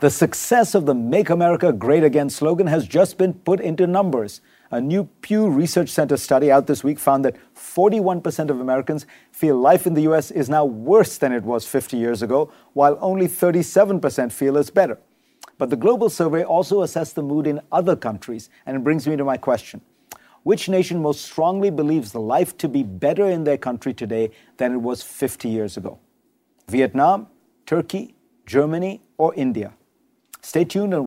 The success of the Make America Great Again slogan has just been put into numbers. A new Pew Research Center study out this week found that 41% of Americans feel life in the U.S. is now worse than it was 50 years ago, while only 37% feel it's better. But the global survey also assessed the mood in other countries, and it brings me to my question. Which nation most strongly believes life to be better in their country today than it was 50 years ago? Vietnam, Turkey, Germany, or India? Stay tuned and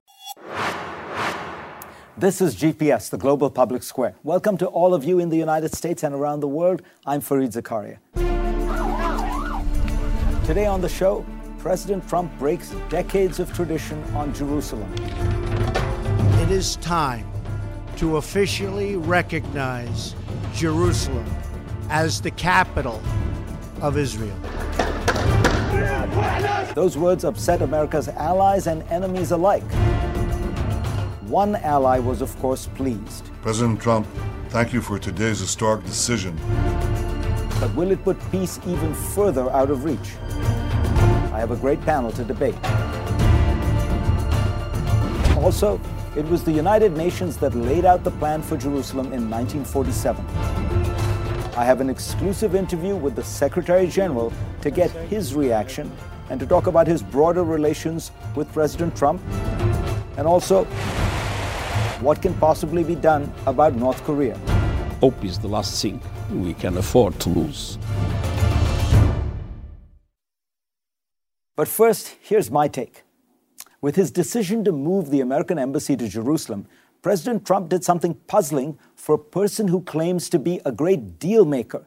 this is GPS, the Global Public Square. Welcome to all of you in the United States and around the world. I'm Fareed Zakaria. Today on the show, President Trump breaks decades of tradition on Jerusalem. It is time to officially recognize Jerusalem as the capital of Israel. Those words upset America's allies and enemies alike. One ally was, of course, pleased. President Trump, thank you for today's historic decision. But will it put peace even further out of reach? I have a great panel to debate. Also, it was the United Nations that laid out the plan for Jerusalem in 1947. I have an exclusive interview with the Secretary General to get his reaction and to talk about his broader relations with President Trump and also what can possibly be done about North Korea. Hope is the last thing we can afford to lose. But first, here's my take. With his decision to move the American embassy to Jerusalem, President Trump did something puzzling for a person who claims to be a great deal maker.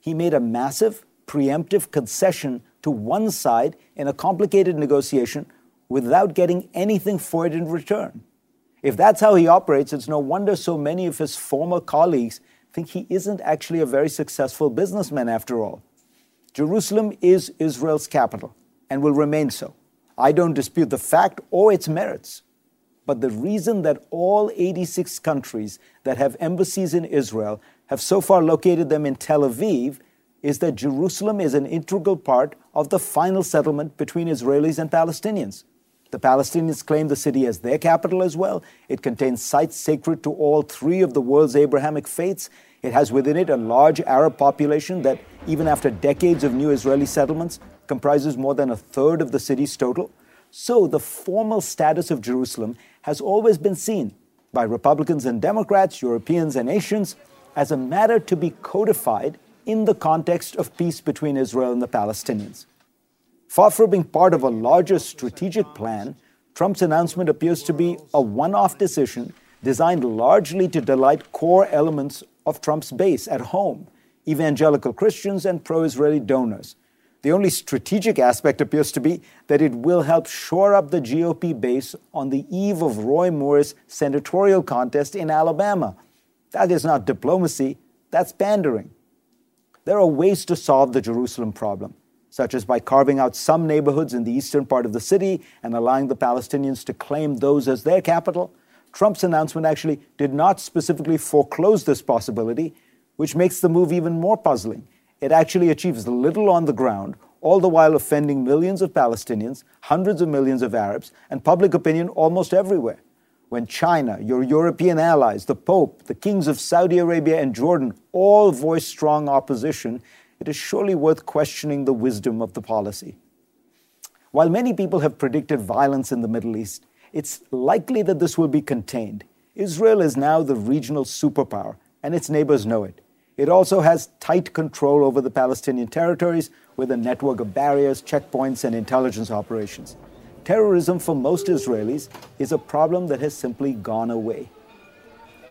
He made a massive, preemptive concession to one side in a complicated negotiation without getting anything for it in return. If that's how he operates, it's no wonder so many of his former colleagues think he isn't actually a very successful businessman after all. Jerusalem is Israel's capital and will remain so. I don't dispute the fact or its merits. But the reason that all 86 countries that have embassies in Israel have so far located them in Tel Aviv is that Jerusalem is an integral part of the final settlement between Israelis and Palestinians. The Palestinians claim the city as their capital as well. It contains sites sacred to all three of the world's Abrahamic faiths. It has within it a large Arab population that, even after decades of new Israeli settlements, comprises more than a third of the city's total. So, the formal status of Jerusalem has always been seen by Republicans and Democrats, Europeans and Asians, as a matter to be codified in the context of peace between Israel and the Palestinians. Far from being part of a larger strategic plan, Trump's announcement appears to be a one off decision designed largely to delight core elements of Trump's base at home evangelical Christians and pro Israeli donors. The only strategic aspect appears to be that it will help shore up the GOP base on the eve of Roy Moore's senatorial contest in Alabama. That is not diplomacy, that's pandering. There are ways to solve the Jerusalem problem such as by carving out some neighborhoods in the eastern part of the city and allowing the Palestinians to claim those as their capital. Trump's announcement actually did not specifically foreclose this possibility, which makes the move even more puzzling. It actually achieves little on the ground, all the while offending millions of Palestinians, hundreds of millions of Arabs, and public opinion almost everywhere. When China, your European allies, the Pope, the kings of Saudi Arabia and Jordan all voice strong opposition, it is surely worth questioning the wisdom of the policy. While many people have predicted violence in the Middle East, it's likely that this will be contained. Israel is now the regional superpower, and its neighbors know it. It also has tight control over the Palestinian territories with a network of barriers, checkpoints, and intelligence operations. Terrorism for most Israelis is a problem that has simply gone away.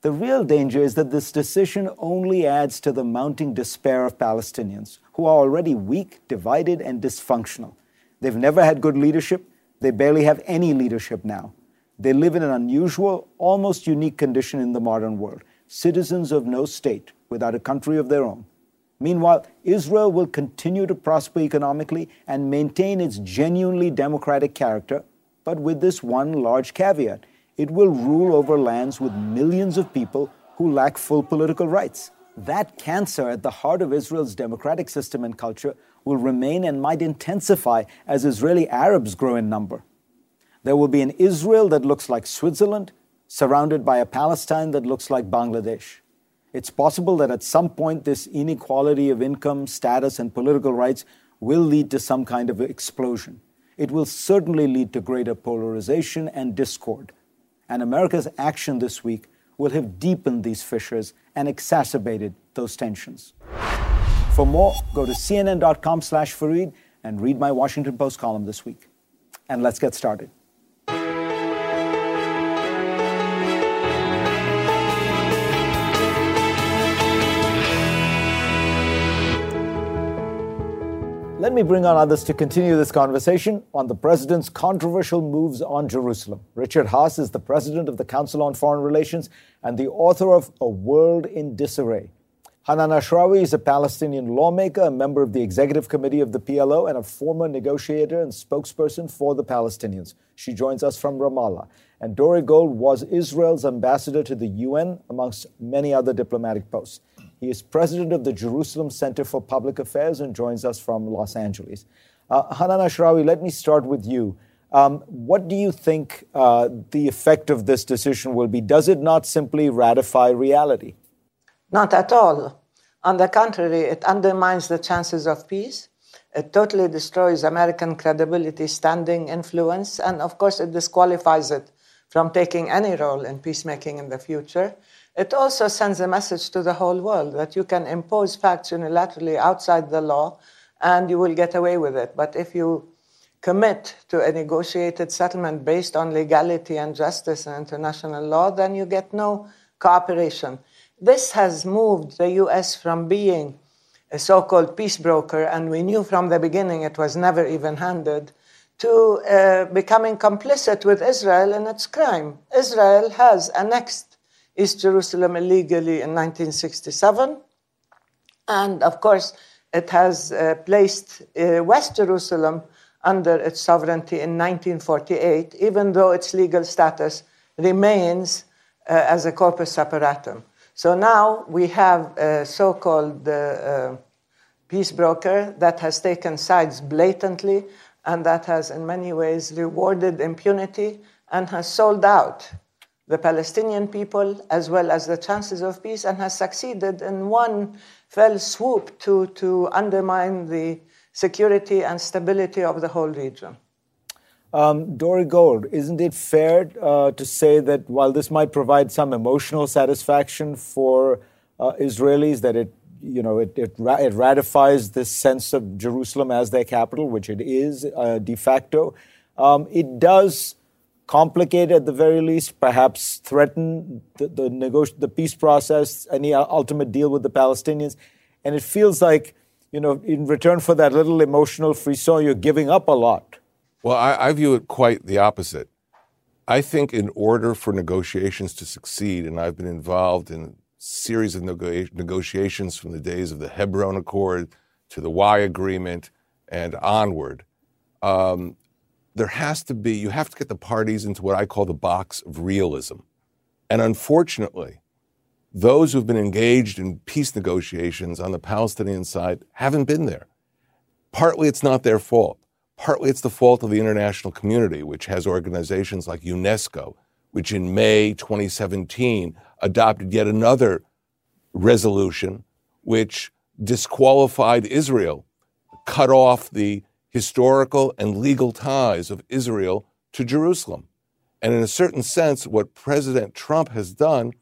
The real danger is that this decision only adds to the mounting despair of Palestinians, who are already weak, divided, and dysfunctional. They've never had good leadership. They barely have any leadership now. They live in an unusual, almost unique condition in the modern world citizens of no state without a country of their own. Meanwhile, Israel will continue to prosper economically and maintain its genuinely democratic character, but with this one large caveat it will rule over lands with millions of people who lack full political rights. That cancer at the heart of Israel's democratic system and culture will remain and might intensify as Israeli Arabs grow in number. There will be an Israel that looks like Switzerland, surrounded by a Palestine that looks like Bangladesh. It's possible that at some point this inequality of income, status, and political rights will lead to some kind of explosion. It will certainly lead to greater polarization and discord. And America's action this week will have deepened these fissures and exacerbated those tensions. For more, go to cnn.com slash Fareed and read my Washington Post column this week. And let's get started. Let me bring on others to continue this conversation on the president's controversial moves on Jerusalem. Richard Haass is the president of the Council on Foreign Relations and the author of A World in Disarray. Hanan Ashrawi is a Palestinian lawmaker, a member of the executive committee of the PLO, and a former negotiator and spokesperson for the Palestinians. She joins us from Ramallah. And Dore Gold was Israel's ambassador to the UN, amongst many other diplomatic posts. He is president of the Jerusalem Center for Public Affairs and joins us from Los Angeles. Uh, Hanan Ashrawi, let me start with you. Um, what do you think uh, the effect of this decision will be? Does it not simply ratify reality? Not at all. On the contrary, it undermines the chances of peace. It totally destroys American credibility, standing, influence, and of course, it disqualifies it from taking any role in peacemaking in the future. It also sends a message to the whole world that you can impose facts unilaterally outside the law and you will get away with it. But if you commit to a negotiated settlement based on legality and justice and international law, then you get no cooperation. This has moved the US from being a so called peace broker, and we knew from the beginning it was never even handed, to uh, becoming complicit with Israel in its crime. Israel has annexed East Jerusalem illegally in 1967. And of course, it has uh, placed uh, West Jerusalem under its sovereignty in 1948, even though its legal status remains uh, as a corpus separatum. So now we have a so called uh, peace broker that has taken sides blatantly and that has, in many ways, rewarded impunity and has sold out the Palestinian people as well as the chances of peace and has succeeded in one fell swoop to, to undermine the security and stability of the whole region. Um, Dore Gold, isn't it fair uh, to say that while this might provide some emotional satisfaction for uh, Israelis, that it you know it, it, it, ratifies this sense of Jerusalem as their capital, which it is uh, de facto, um, it does complicate at the very least, perhaps threaten the, the, the peace process, any ultimate deal with the Palestinians. And it feels like, you know, in return for that little emotional frisson, you're giving up a lot. Well, I, I view it quite the opposite. I think in order for negotiations to succeed, and I've been involved in a series of nego- negotiations from the days of the Hebron Accord to the Wye Agreement and onward, um, there has to be, you have to get the parties into what I call the box of realism. And unfortunately, those who've been engaged in peace negotiations on the Palestinian side haven't been there. Partly it's not their fault. Partly it's the fault of the international community, which has organizations like UNESCO, which in May 2017 adopted yet another resolution which disqualified Israel, cut off the historical and legal ties of Israel to Jerusalem. And in a certain sense, what President Trump has done,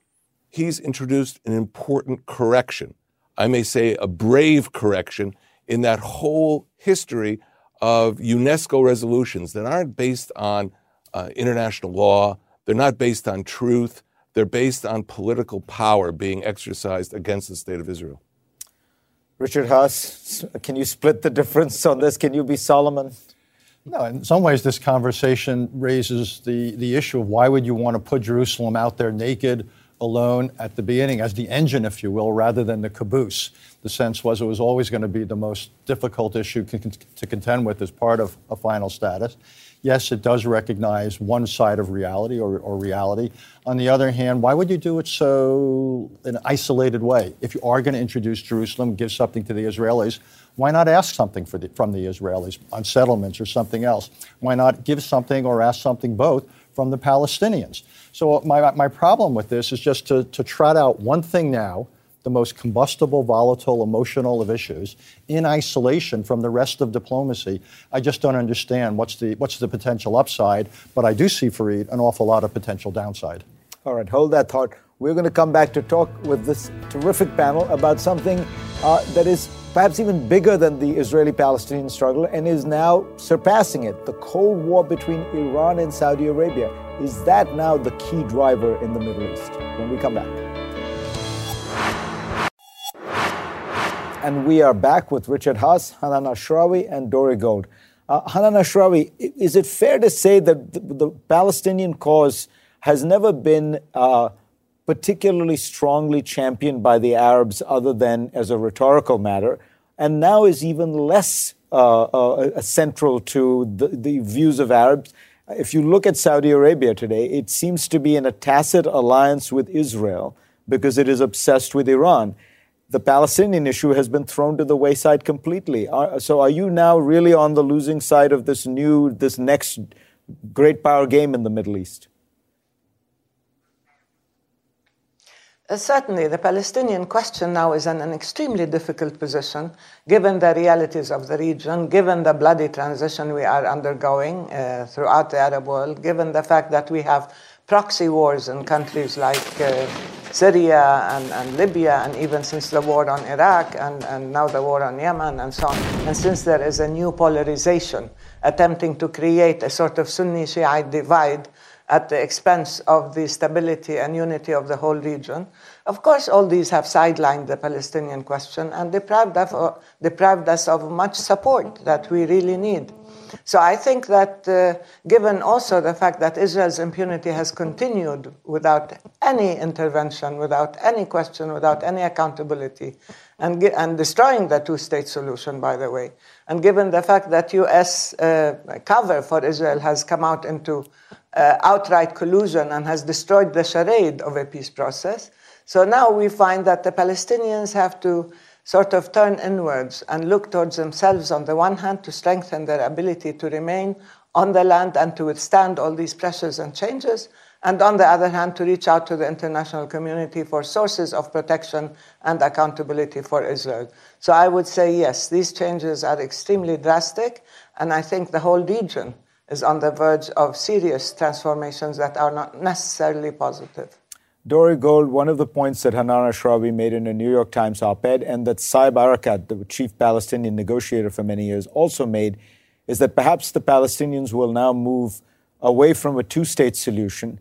he's introduced an important correction. I may say a brave correction in that whole history of UNESCO resolutions that aren't based on uh, international law, they're not based on truth, they're based on political power being exercised against the state of Israel. Richard Haass, can you split the difference on this? Can you be Solomon? No, in some ways, this conversation raises the, the issue of why would you want to put Jerusalem out there naked, alone at the beginning as the engine, if you will, rather than the caboose. The sense was it was always going to be the most difficult issue to contend with as part of a final status. Yes, it does recognize one side of reality or, or reality. On the other hand, why would you do it so in an isolated way? If you are going to introduce Jerusalem, give something to the Israelis, why not ask something the, from the Israelis on settlements or something else? Why not give something or ask something both from the Palestinians? So, my, my problem with this is just to, to trot out one thing now the most combustible, volatile, emotional of issues in isolation from the rest of diplomacy. I just don't understand what's the, what's the potential upside, but I do see, Fareed, an awful lot of potential downside. All right, hold that thought. We're going to come back to talk with this terrific panel about something uh, that is perhaps even bigger than the Israeli Palestinian struggle and is now surpassing it the Cold War between Iran and Saudi Arabia. Is that now the key driver in the Middle East? When we come back. And we are back with Richard Haass, Hanan Ashrawi, and Dore Gold. Uh, Hanan Ashrawi, is it fair to say that the, the Palestinian cause has never been uh, particularly strongly championed by the Arabs other than as a rhetorical matter, and now is even less uh, uh central to the, the views of Arabs? If you look at Saudi Arabia today, it seems to be in a tacit alliance with Israel because it is obsessed with Iran the Palestinian issue has been thrown to the wayside completely. so are you now really on the losing side of this new, this next great power game in the Middle East? Uh, certainly, the Palestinian question now is in an extremely difficult position, given the realities of the region, given the bloody transition we are undergoing uh, throughout the Arab world, given the fact that we have proxy wars in countries like uh, Syria and, and, Libya, and even since the war on Iraq and, and now the war on Yemen and so on. And since there is a new polarization attempting to create a sort of Sunni Shiite divide at the expense of the stability and unity of the whole region. Of course, all these have sidelined the Palestinian question and deprived, of, deprived us of much support that we really need. So I think that uh, given also the fact that Israel's impunity has continued without any intervention, without any question, without any accountability, and, and destroying the two-state solution, by the way, and given the fact that U.S. Uh, cover for Israel has come out into uh, outright collusion and has destroyed the charade of a peace process, so now we find that the Palestinians have to sort of turn inwards and look towards themselves on the one hand to strengthen their ability to remain on the land and to withstand all these pressures and changes, and on the other hand to reach out to the international community for sources of protection and accountability for Israel. So I would say yes, these changes are extremely drastic, and I think the whole region is on the verge of serious transformations that are not necessarily positive. Dore Gold, one of the points that Hanan Ashrawi made in a New York Times op ed, and that Saeb Erekat, the chief Palestinian negotiator for many years, also made, is that perhaps the Palestinians will now move away from a two state solution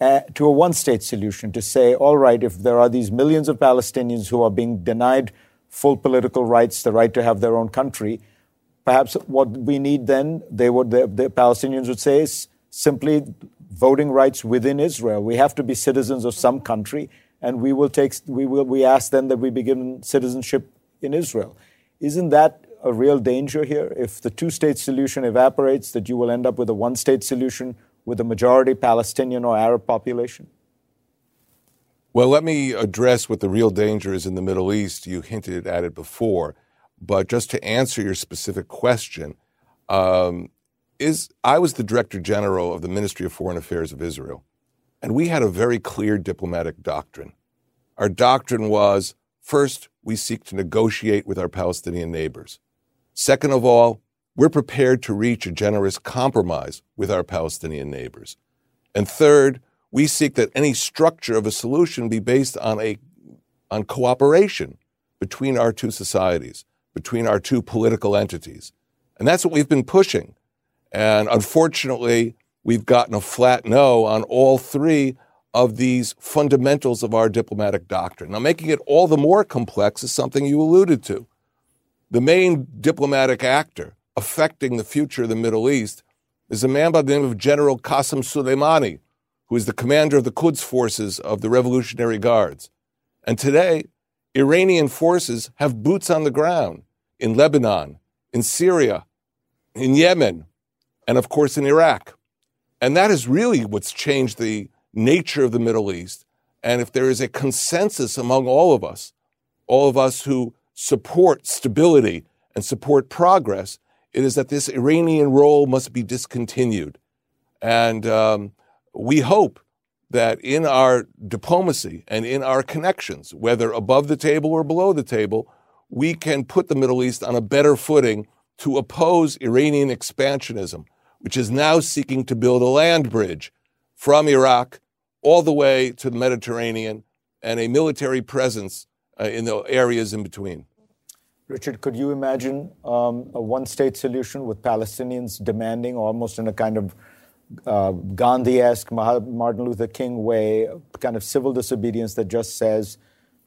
uh, to a one state solution to say, all right, if there are these millions of Palestinians who are being denied full political rights, the right to have their own country, perhaps what we need then, they would, the, the Palestinians would say, is simply voting rights within Israel. We have to be citizens of some country, and we will take we will we ask then that we be given citizenship in Israel. Isn't that a real danger here? If the two-state solution evaporates, that you will end up with a one-state solution with a majority Palestinian or Arab population? Well, let me address what the real danger is in the Middle East. You hinted at it before, but just to answer your specific question, um, is I was the director general of the Ministry of Foreign Affairs of Israel, and we had a very clear diplomatic doctrine. Our doctrine was first, we seek to negotiate with our Palestinian neighbors. Second of all, we're prepared to reach a generous compromise with our Palestinian neighbors. And third, we seek that any structure of a solution be based on a on cooperation between our two societies, between our two political entities. And that's what we've been pushing. And unfortunately, we've gotten a flat no on all three of these fundamentals of our diplomatic doctrine. Now, making it all the more complex is something you alluded to. The main diplomatic actor affecting the future of the Middle East is a man by the name of General Qasem Soleimani, who is the commander of the Quds forces of the Revolutionary Guards. And today, Iranian forces have boots on the ground in Lebanon, in Syria, in Yemen, and of course in Iraq. And that is really what's changed the nature of the Middle East. And if there is a consensus among all of us, all of us who support stability and support progress, it is that this Iranian role must be discontinued. And um, we hope that in our diplomacy and in our connections, whether above the table or below the table, we can put the Middle East on a better footing to oppose Iranian expansionism, which is now seeking to build a land bridge from Iraq all the way to the Mediterranean and a military presence uh, in the areas in between. Richard, could you imagine um, a one state solution with Palestinians demanding, almost in a kind of uh, Gandhi esque, Martin Luther King way, kind of civil disobedience that just says,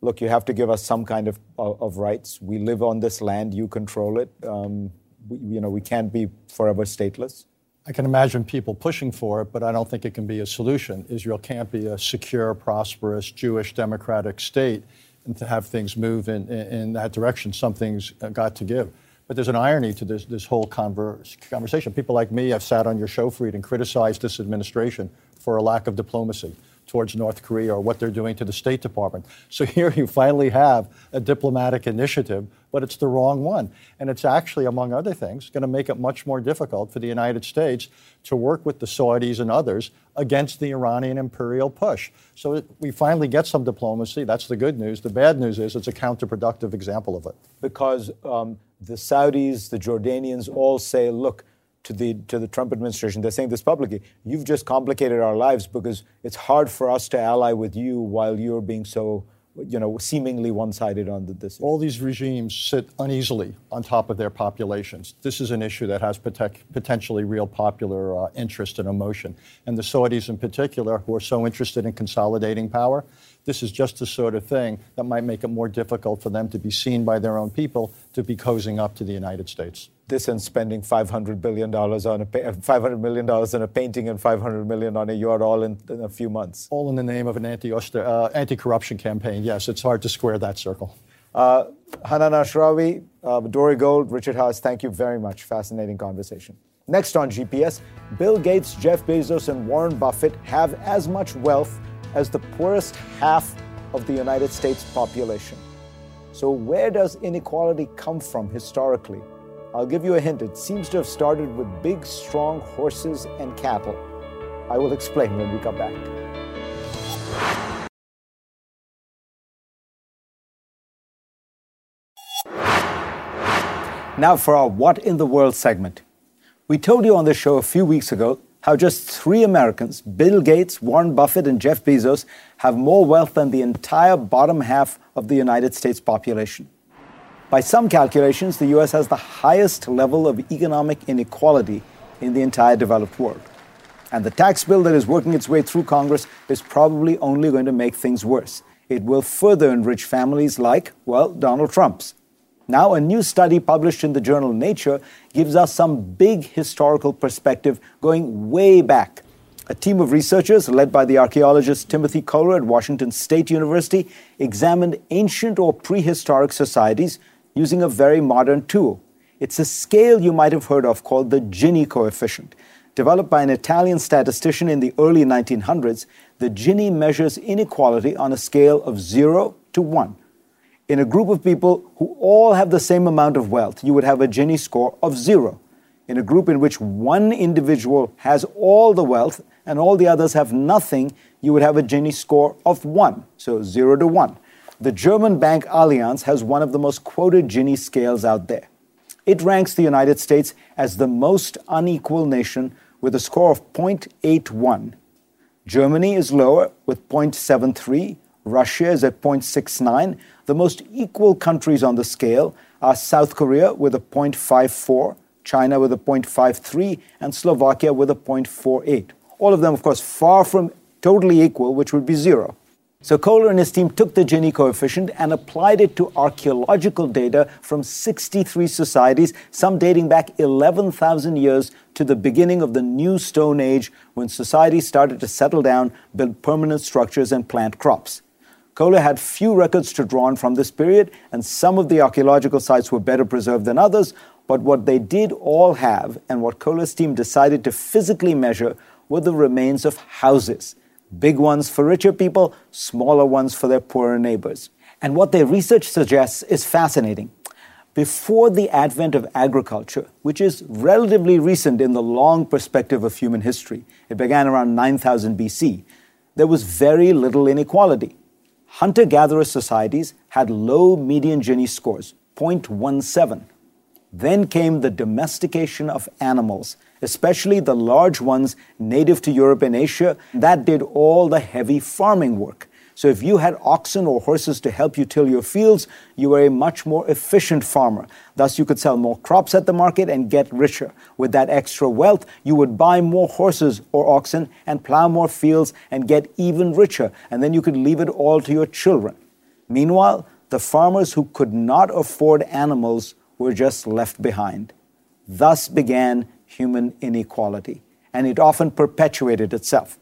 look, you have to give us some kind of, of rights. We live on this land, you control it. Um, we, you know, we can't be forever stateless. I can imagine people pushing for it, but I don't think it can be a solution. Israel can't be a secure, prosperous, Jewish, democratic state and to have things move in, in, in that direction. Something's uh, got to give. But there's an irony to this, this whole converse, conversation. People like me have sat on your show, Fareed, and criticized this administration for a lack of diplomacy towards North Korea or what they're doing to the State Department. So here you finally have a diplomatic initiative, but it's the wrong one. And it's actually, among other things, going to make it much more difficult for the United States to work with the Saudis and others against the Iranian imperial push. So we finally get some diplomacy. That's the good news. The bad news is it's a counterproductive example of it. Because um, the Saudis, the Jordanians all say, look, to the to the Trump administration. They're saying this publicly. You've just complicated our lives because it's hard for us to ally with you while you're being so you know, seemingly one-sided on this. All these regimes sit uneasily on top of their populations. This is an issue that has potentially real popular uh, interest and emotion. And the Saudis, in particular, who are so interested in consolidating power, this is just the sort of thing that might make it more difficult for them to be seen by their own people to be cozying up to the United States. This and spending $500 billion on a $500 million on a painting and 500 million on a yacht all in, in a few months. All in the name of an anti uh, anti-corruption campaign. Yes, it's hard to square that circle. Uh, Hanan Ashrawi, uh, Dore Gold, Richard Haass, thank you very much. Fascinating conversation. Next on GPS, Bill Gates, Jeff Bezos, and Warren Buffett have as much wealth as the poorest half of the United States population. So, where does inequality come from historically? I'll give you a hint. It seems to have started with big, strong horses and cattle. I will explain when we come back. Now, for our What in the World segment. We told you on the show a few weeks ago how just three Americans, Bill Gates, Warren Buffett, and Jeff Bezos, have more wealth than the entire bottom half of the United States population. By some calculations, the US has the highest level of economic inequality in the entire developed world. And the tax bill that is working its way through Congress is probably only going to make things worse. It will further enrich families like, well, Donald Trump's. Now, a new study published in the journal Nature gives us some big historical perspective going way back. A team of researchers, led by the archaeologist Timothy Kohler at Washington State University, examined ancient or prehistoric societies using a very modern tool. It's a scale you might have heard of called the Gini coefficient. Developed by an Italian statistician in the early 1900s, the Gini measures inequality on a scale of 0 to 1 in a group of people who all have the same amount of wealth, you would have a Gini score of zero. In a group in which one individual has all the wealth and all the others have nothing, you would have a Gini score of one, so zero to one. The German bank Allianz has one of the most quoted Gini scales out there. It ranks the United States as the most unequal nation with a score of 0.81. Germany is lower with 0.73. Russia is at 0.69. The most equal countries on the scale are South Korea with a 0.54, China with a 0.53, and Slovakia with a 0.48. All of them, of course, far from totally equal, which would be zero. So Kohler and his team took the Gini coefficient and applied it to archaeological data from 63 societies, some dating back 11,000 years to the beginning of the new Stone Age when societies started to settle down, build permanent structures, and plant crops. Kohler had few records to draw on from this period, and some of the archaeological sites were better preserved than others. But what they did all have, and what Kohler's team decided to physically measure, were the remains of houses big ones for richer people, smaller ones for their poorer neighbors. And what their research suggests is fascinating. Before the advent of agriculture, which is relatively recent in the long perspective of human history, it began around 9000 BC, there was very little inequality. Hunter gatherer societies had low median Gini scores, 0.17. Then came the domestication of animals, especially the large ones native to Europe and Asia, that did all the heavy farming work. So if you had oxen or horses to help you till your fields, you were a much more efficient farmer. Thus, you could sell more crops at the market and get richer. With that extra wealth, you would buy more horses or oxen and plow more fields and get even richer. And then you could leave it all to your children. Meanwhile, the farmers who could not afford animals were just left behind. Thus began human inequality, and it often perpetuated itself.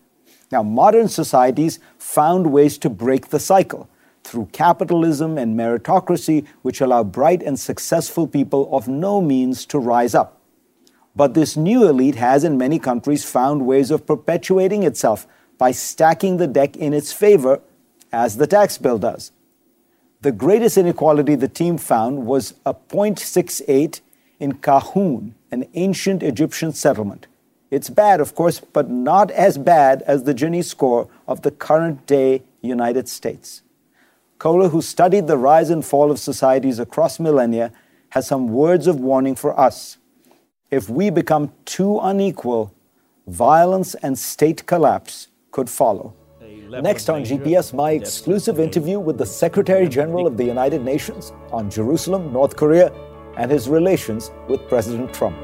Now, modern societies found ways to break the cycle through capitalism and meritocracy, which allow bright and successful people of no means to rise up. But this new elite has, in many countries, found ways of perpetuating itself by stacking the deck in its favor, as the tax bill does. The greatest inequality the team found was a 0.68 in Kahun, an ancient Egyptian settlement. It's bad, of course, but not as bad as the Gini score of the current day United States. Kohler, who studied the rise and fall of societies across millennia, has some words of warning for us. If we become too unequal, violence and state collapse could follow. Next on GPS, my exclusive interview with the Secretary General of the United Nations on Jerusalem, North Korea, and his relations with President Trump.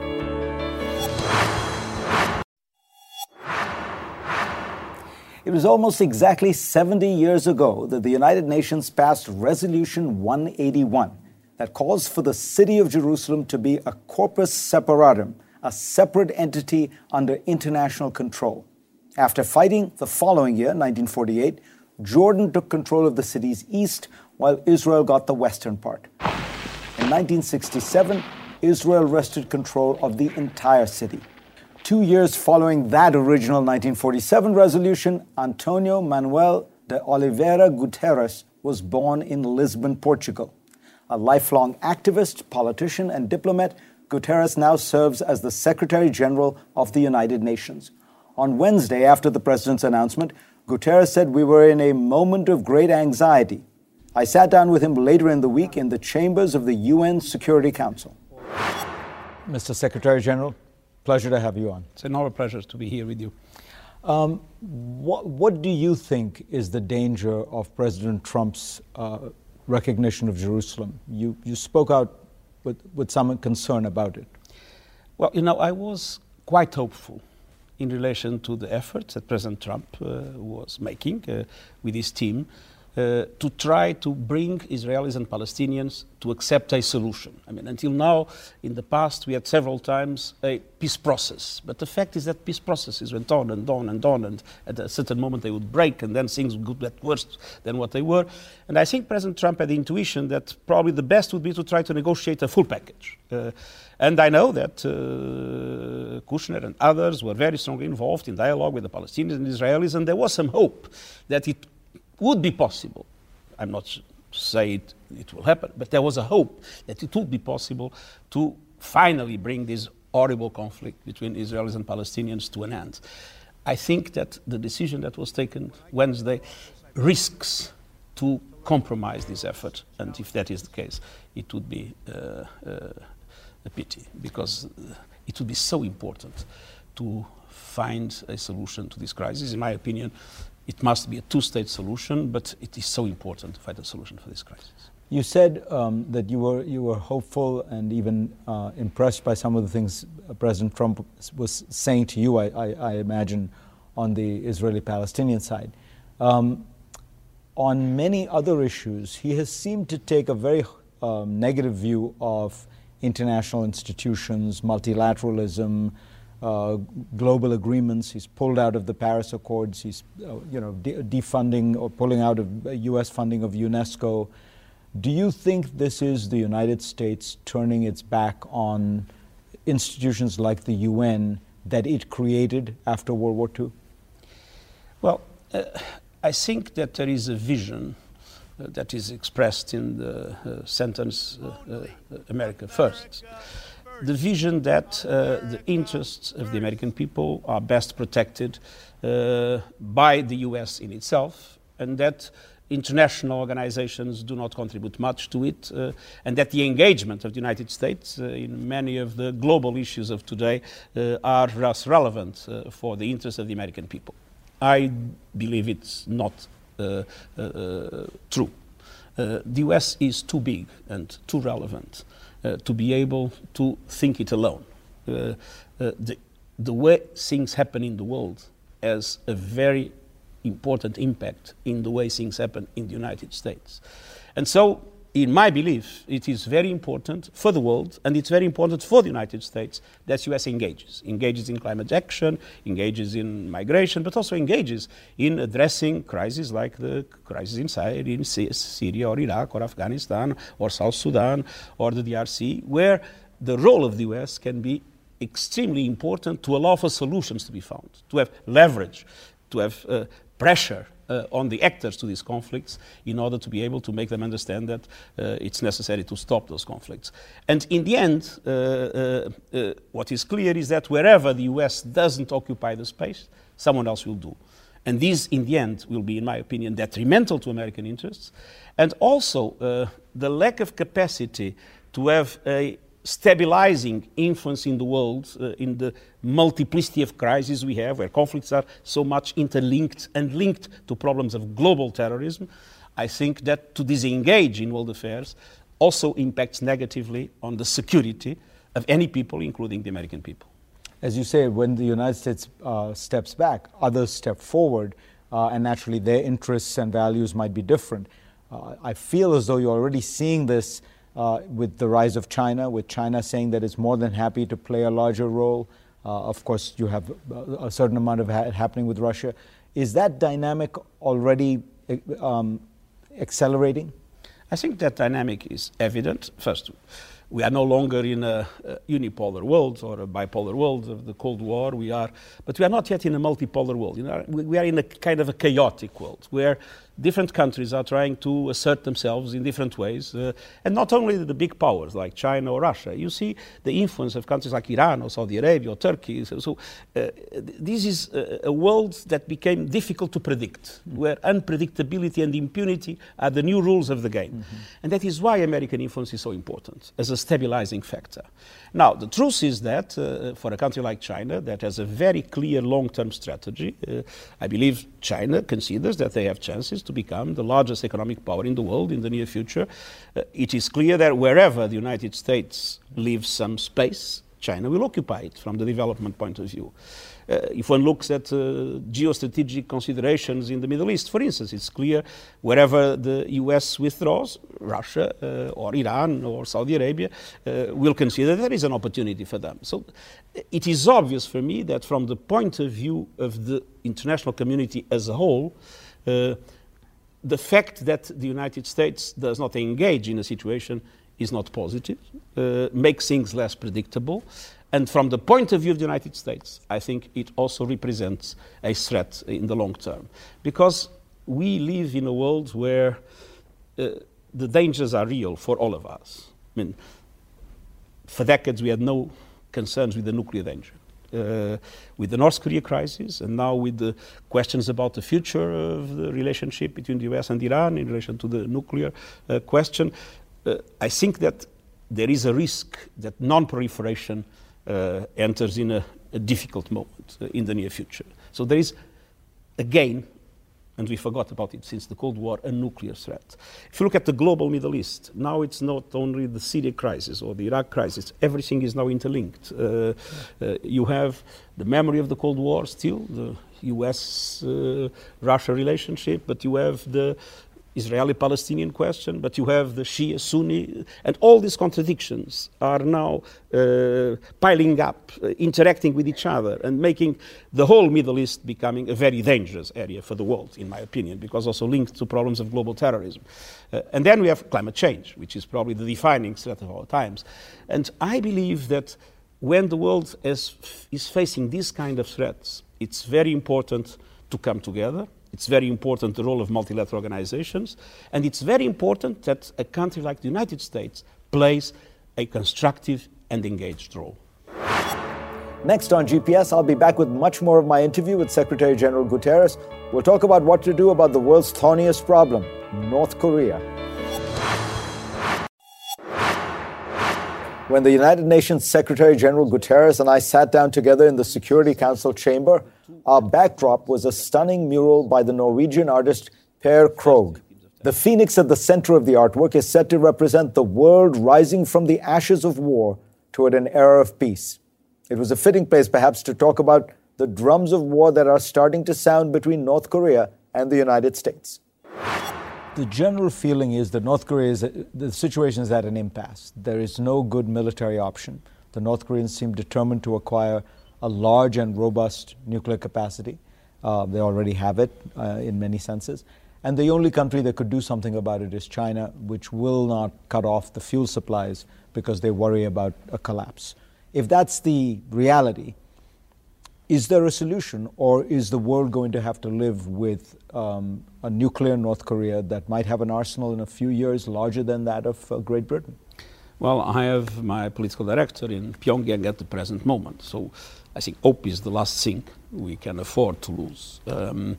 It was almost exactly 70 years ago that the United Nations passed Resolution 181 that calls for the city of Jerusalem to be a corpus separatum, a separate entity under international control. After fighting the following year, 1948, Jordan took control of the city's east while Israel got the western part. In 1967, Israel wrested control of the entire city. Two years following that original 1947 resolution, Antonio Manuel de Oliveira Guterres was born in Lisbon, Portugal. A lifelong activist, politician, and diplomat, Guterres now serves as the Secretary General of the United Nations. On Wednesday, after the president's announcement, Guterres said we were in a moment of great anxiety I sat down with him later in the week in the chambers of the UN Security Council. Mr. Secretary General, pleasure to have you on. It's an honor pleasure to be here with you. Um, what, what, do you think is the danger of President Trump's uh, recognition of Jerusalem? You, you spoke out with, with some concern about it. Well, you know, I was quite hopeful in relation to the efforts that President Trump uh, was making uh, with his team uh, to try to bring Israelis and Palestinians to accept a solution. I mean, until now, in the past, we had several times a peace process. But the fact is that peace processes went on and on and on, and at a certain moment they would break, and then things would get worse than what they were. And I think President Trump had the intuition that probably the best would be to try to negotiate a full package. Uh, and I know that uh, Kushner and others were very strongly involved in dialogue with the Palestinians and Israelis, and there was some hope that it would be possible. I'm not saying it, will happen, but there was a hope that it would be possible to finally bring this horrible conflict between Israelis and Palestinians to an end. I think that the decision that was taken Wednesday risks to compromise this effort, and if that is the case, it would be uh, uh, a pity because it would be so important to find a solution to this crisis. In my opinion, it must be a two-state solution, but it is so important to find a solution for this crisis. You said um, that you were you were hopeful and even uh, impressed by some of the things President Trump was saying to you. I, I, I imagine on the Israeli-Palestinian side. Um, on many other issues, he has seemed to take a very um, negative view of international institutions, multilateralism, uh, global agreements. He's pulled out of the Paris Accords. He's, uh, you know, de- defunding or pulling out of U.S. funding of UNESCO. Do you think this is the United States turning its back on institutions like the UN that it created after World War II? Well, uh, I think that there is a vision uh, that is expressed in the uh, sentence uh, uh, America First. The vision that uh, the interests of the American people are best protected by the US in itself, and that international organizations do not contribute much to it, uh, and that the engagement of the United States uh, in many of the global issues of today uh, are less relevant for the interests of the American people. I believe it's not uh, uh, uh, true. the US is too big and too relevant Uh, to be able to think it alone. Uh, uh, the, the way things happen in the world has a very important impact in the way things happen in the United States. And so in my belief, it is very important for the world and it's very important for the United States that the US engages. Engages in climate action, engages in migration, but also engages in addressing crises like the crisis in Syria or Iraq or Afghanistan or South Sudan or the DRC, where the role of the US can be extremely important to allow for solutions to be found, to have leverage, to have uh, pressure on the actors to these conflicts in order to be able to make them understand that uh, it's necessary to stop those conflicts. And in the end, uh, uh, uh what is clear is that wherever the US doesn't occupy the space, someone else will do. And this, in the end, will be, in my opinion, detrimental to American interests. And also, uh, the lack of capacity to have a stabilizing influence in the world, uh, in the multiplicity of crises we have, where conflicts are so much interlinked and linked to problems of global terrorism, I think that to disengage in world affairs also impacts negatively on the security of any people, including the American people. As you say, when the United States uh, steps back, others step forward, uh, and naturally their interests and values might be different. Uh, I feel as though you're already seeing this uh, with the rise of China, with China saying that it's more than happy to play a larger role. Uh, of course, you have a certain amount of ha- happening with Russia. Is that dynamic already um, accelerating? I think that dynamic is evident. First, we are no longer in a, a, unipolar world or a bipolar world of the Cold War. We are, but we are not yet in a multipolar world. You know, we, we are in a kind of a chaotic world where different countries are trying to assert themselves in different ways. Uh, and not only the big powers like China or Russia. You see the influence of countries like Iran or Saudi Arabia or Turkey. So, so uh, this is a, a, world that became difficult to predict, mm-hmm. where unpredictability and impunity are the new rules of the game. Mm-hmm. And that is why American influence is so important as a stabilizing factor. Now, the truth is that uh, for a country like China that has a very clear long term strategy, uh, I believe China considers that they have chances to become the largest economic power in the world in the near future. Uh, it is clear that wherever the United States leaves some space, China will occupy it from the development point of view. Uh, if one looks at uh, geostrategic considerations in the Middle East, for instance, it's clear wherever the US withdraws, Russia uh, or Iran or Saudi Arabia will consider there is an opportunity for them. So it is obvious for me that from the point of view of the international community as a whole, the fact that the United States does not engage in a situation is not positive, uh, makes things less predictable. And from the point of view of the United States, I think it also represents a threat in the long term. Because we live in a world where uh, the dangers are real for all of us. I mean, for decades we had no concerns with the nuclear danger. Uh, with the North Korea crisis, and now with the questions about the future of the relationship between the US and Iran in relation to the nuclear uh, question, uh, I think that there is a risk that non proliferation uh, enters in a, a difficult moment uh, in the near future. So there is, again, and we forgot about it since the Cold War, a nuclear threat. If you look at the global Middle East, now it's not only the Syria crisis or the Iraq crisis, everything is now interlinked. Uh, uh, you have the memory of the Cold War still, the US uh, Russia relationship, but you have the Israeli Palestinian question, but you have the Shia Sunni, and all these contradictions are now uh, piling up, uh, interacting with each other, and making the whole Middle East becoming a very dangerous area for the world, in my opinion, because also linked to problems of global terrorism. Uh, and then we have climate change, which is probably the defining threat of our times. And I believe that when the world is, is facing these kind of threats, it's very important to come together it's very important the role of multilateral organizations, and it's very important that a country like the United States plays a constructive and engaged role. Next on GPS, I'll be back with much more of my interview with Secretary General Guterres. We'll talk about what to do about the world's thorniest problem, North Korea. When the United Nations Secretary General Guterres and I sat down together in the Security Council chamber, our backdrop was a stunning mural by the Norwegian artist Per Krogh. The phoenix at the center of the artwork is said to represent the world rising from the ashes of war toward an era of peace. It was a fitting place, perhaps, to talk about the drums of war that are starting to sound between North Korea and the United States the general feeling is that North Korea is, the situation is at an impasse. There is no good military option. The North Koreans seem determined to acquire a large and robust nuclear capacity. Uh, they already have it uh, in many senses. And the only country that could do something about it is China, which will not cut off the fuel supplies because they worry about a collapse. If that's the reality, is there a solution, or is the world going to have to live with um, a nuclear North Korea that might have an arsenal in a few years larger than that of uh, Great Britain? Well, I have my political director in Pyongyang at the present moment, so I think hope is the last thing we can afford to lose. Um,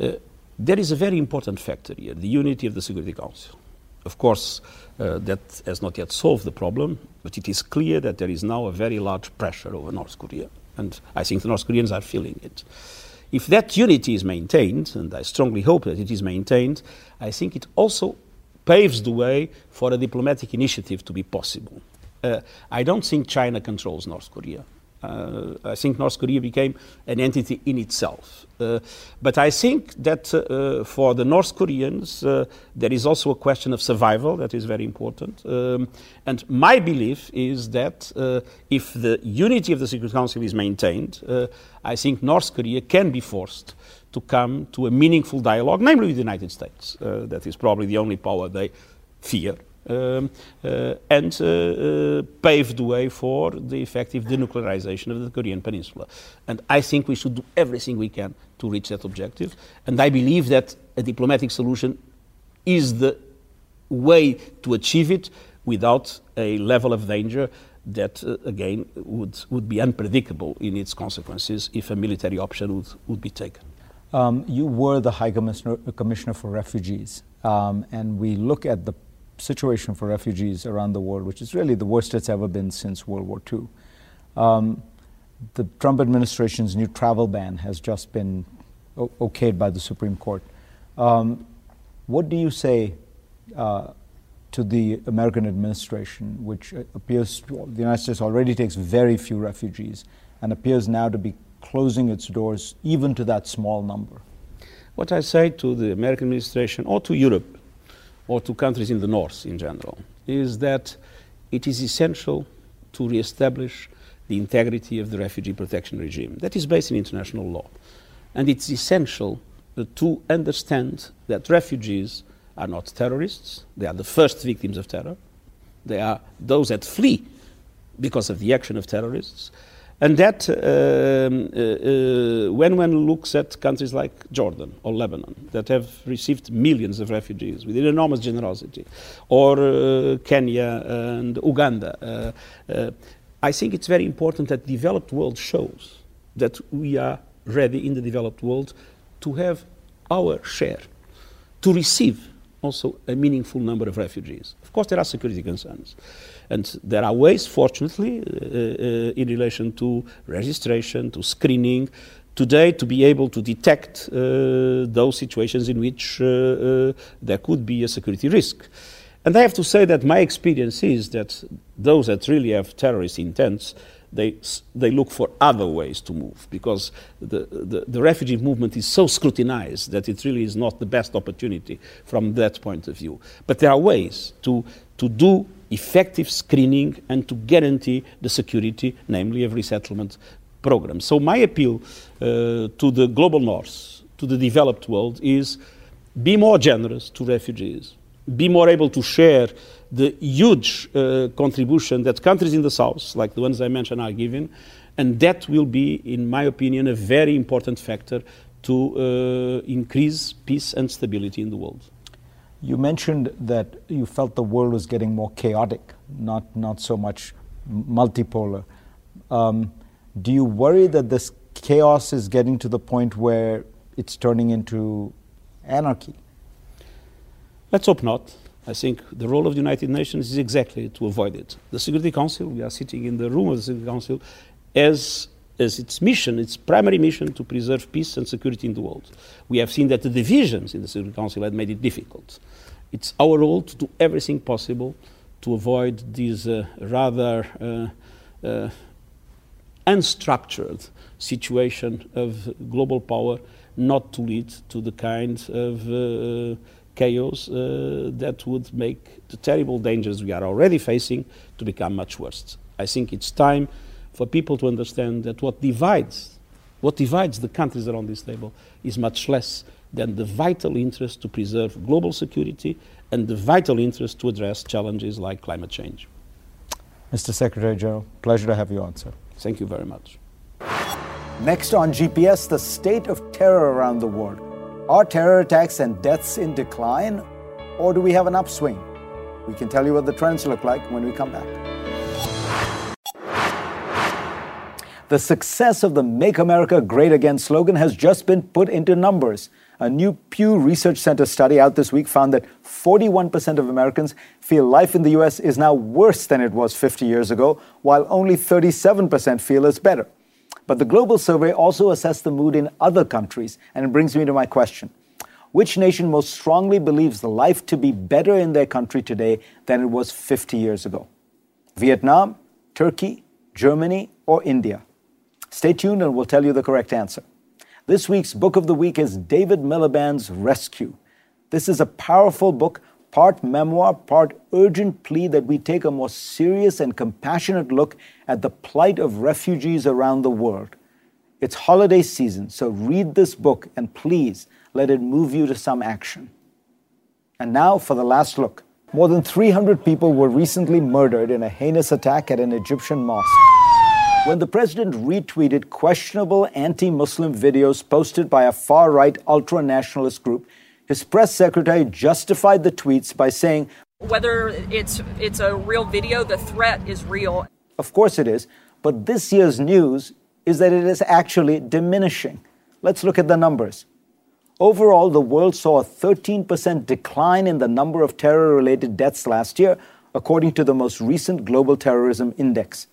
uh, there is a very important factor here the unity of the Security Council. Of course, uh, that has not yet solved the problem, but it is clear that there is now a very large pressure over North Korea. And I think the North Koreans are feeling it. If that unity is maintained, and I strongly hope that it is maintained, I think it also paves the way for a diplomatic initiative to be possible. Uh, I don't think China controls North Korea. Uh, I think North Korea became an entity in itself. Uh, but I think that uh, for the North Koreans, uh, there is also a question of survival that is very important. Um, and my belief is that uh, if the unity of the Security Council is maintained, uh, I think North Korea can be forced to come to a meaningful dialogue, namely with the United States. that is probably the only power they fear um, uh, and uh, paved the way for the effective denuclearization of the Korean Peninsula. And I think we should do everything we can to reach that objective. And I believe that a diplomatic solution is the way to achieve it without a level of danger that, uh, again, would, would be unpredictable in its consequences if a military option would, would be taken. Um, you were the High Commissioner, Commissioner for Refugees, um, and we look at the situation for refugees around the world, which is really the worst it's ever been since World War II. Um, the Trump administration's new travel ban has just been o- okayed by the Supreme Court. Um, what do you say uh, to the American administration, which appears to, the United States already takes very few refugees and appears now to be closing its doors even to that small number? What I say to the American administration or to Europe or to countries in the north in general, is that it is essential to re-establish the integrity of the refugee protection regime. That is based in international law. And it's essential to understand that refugees are not terrorists, they are the first victims of terror, they are those that flee because of the action of terrorists, and that, um, uh, uh, when one looks at countries like Jordan or Lebanon, that have received millions of refugees with enormous generosity, or uh, Kenya and Uganda, uh, uh, I think it's very important that the developed world shows that we are ready in the developed world to have our share, to receive also a meaningful number of refugees. Of course, there are security concerns. And there are ways, fortunately, uh, uh, in relation to registration, to screening, today to be able to detect uh, those situations in which there could be a security risk. And I have to say that my experience is that those that really have terrorist intents, they, they look for other ways to move because the, the, the, refugee movement is so scrutinized that it really is not the best opportunity from that point of view. But there are ways to, to do effective screening and to guarantee the security, namely of resettlement program. So my appeal uh, to the global north, to the developed world, is be more generous to refugees, be more able to share the huge uh, contribution that countries in the south, like the ones I mentioned, are giving, and that will be, in my opinion, a very important factor to uh, increase peace and stability in the world. You mentioned that you felt the world was getting more chaotic, not, not so much multipolar. Um, do you worry that this chaos is getting to the point where it's turning into anarchy? Let's hope not. I think the role of the United Nations is exactly to avoid it. The Security Council, we are sitting in the room of the Security Council, as, as its mission, its primary mission, to preserve peace and security in the world. We have seen that the divisions in the Security Council had made it difficult. It's our role to do everything possible to avoid this uh, rather uh, uh, unstructured situation of global power not to lead to the kind of uh, chaos uh, that would make the terrible dangers we are already facing to become much worse. I think it's time for people to understand that what divides, what divides the countries around this table is much less than the vital interest to preserve global security and the vital interest to address challenges like climate change. Mr. Secretary General, pleasure to have you on, sir. Thank you very much. Next on GPS, the state of terror around the world. Are terror attacks and deaths in decline, or do we have an upswing? We can tell you what the trends look like when we come back. The success of the Make America Great Again slogan has just been put into numbers. A new Pew Research Center study out this week found that 41% of Americans feel life in the U.S. is now worse than it was 50 years ago, while only 37% feel it's better. But the global survey also assessed the mood in other countries, and it brings me to my question. Which nation most strongly believes the life to be better in their country today than it was 50 years ago? Vietnam, Turkey, Germany, or India? Stay tuned and we'll tell you the correct answer. This week's book of the week is David Miliband's Rescue. This is a powerful book, part memoir, part urgent plea that we take a more serious and compassionate look at the plight of refugees around the world. It's holiday season, so read this book and please let it move you to some action. And now for the last look. More than 300 people were recently murdered in a heinous attack at an Egyptian mosque. When the president retweeted questionable anti Muslim videos posted by a far right ultra nationalist group, his press secretary justified the tweets by saying, Whether it's, it's a real video, the threat is real. Of course it is, but this year's news is that it is actually diminishing. Let's look at the numbers. Overall, the world saw a 13% decline in the number of terror related deaths last year, according to the most recent Global Terrorism Index.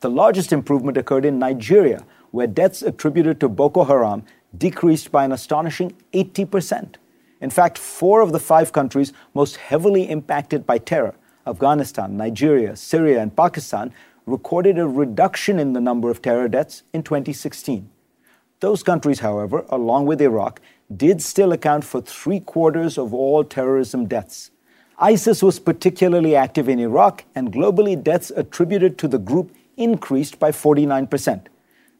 The largest improvement occurred in Nigeria, where deaths attributed to Boko Haram decreased by an astonishing 80%. In fact, four of the five countries most heavily impacted by terror Afghanistan, Nigeria, Syria, and Pakistan recorded a reduction in the number of terror deaths in 2016. Those countries, however, along with Iraq, did still account for three quarters of all terrorism deaths. ISIS was particularly active in Iraq, and globally, deaths attributed to the group increased by 49%.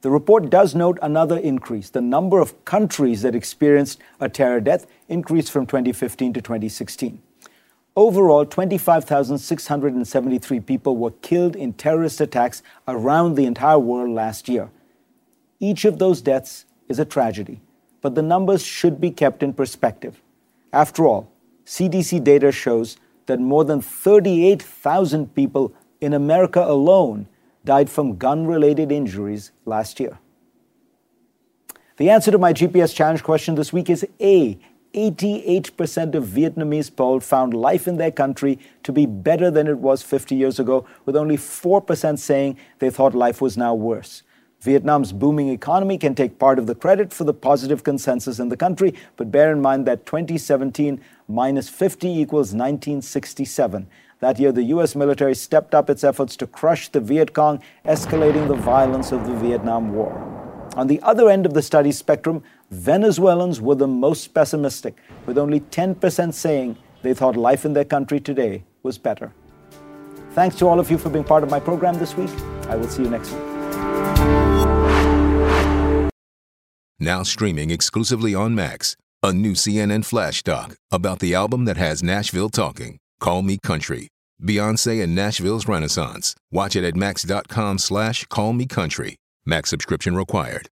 The report does note another increase. The number of countries that experienced a terror death increased from 2015 to 2016. Overall, 25,673 people were killed in terrorist attacks around the entire world last year. Each of those deaths is a tragedy, but the numbers should be kept in perspective. After all, CDC data shows that more than 38,000 people in America alone died from gun related injuries last year. The answer to my GPS challenge question this week is A. 88% of Vietnamese polled found life in their country to be better than it was 50 years ago, with only 4% saying they thought life was now worse. Vietnam's booming economy can take part of the credit for the positive consensus in the country, but bear in mind that 2017 minus 50 equals 1967. That year, the U.S. military stepped up its efforts to crush the Viet Cong, escalating the violence of the Vietnam War. On the other end of the study spectrum, Venezuelans were the most pessimistic, with only 10% saying they thought life in their country today was better. Thanks to all of you for being part of my program this week. I will see you next week. Now streaming exclusively on Max, a new CNN flash doc about the album that has Nashville talking. Call Me Country. Beyonce and Nashville's Renaissance. Watch it at max.com slash call me country. Max subscription required.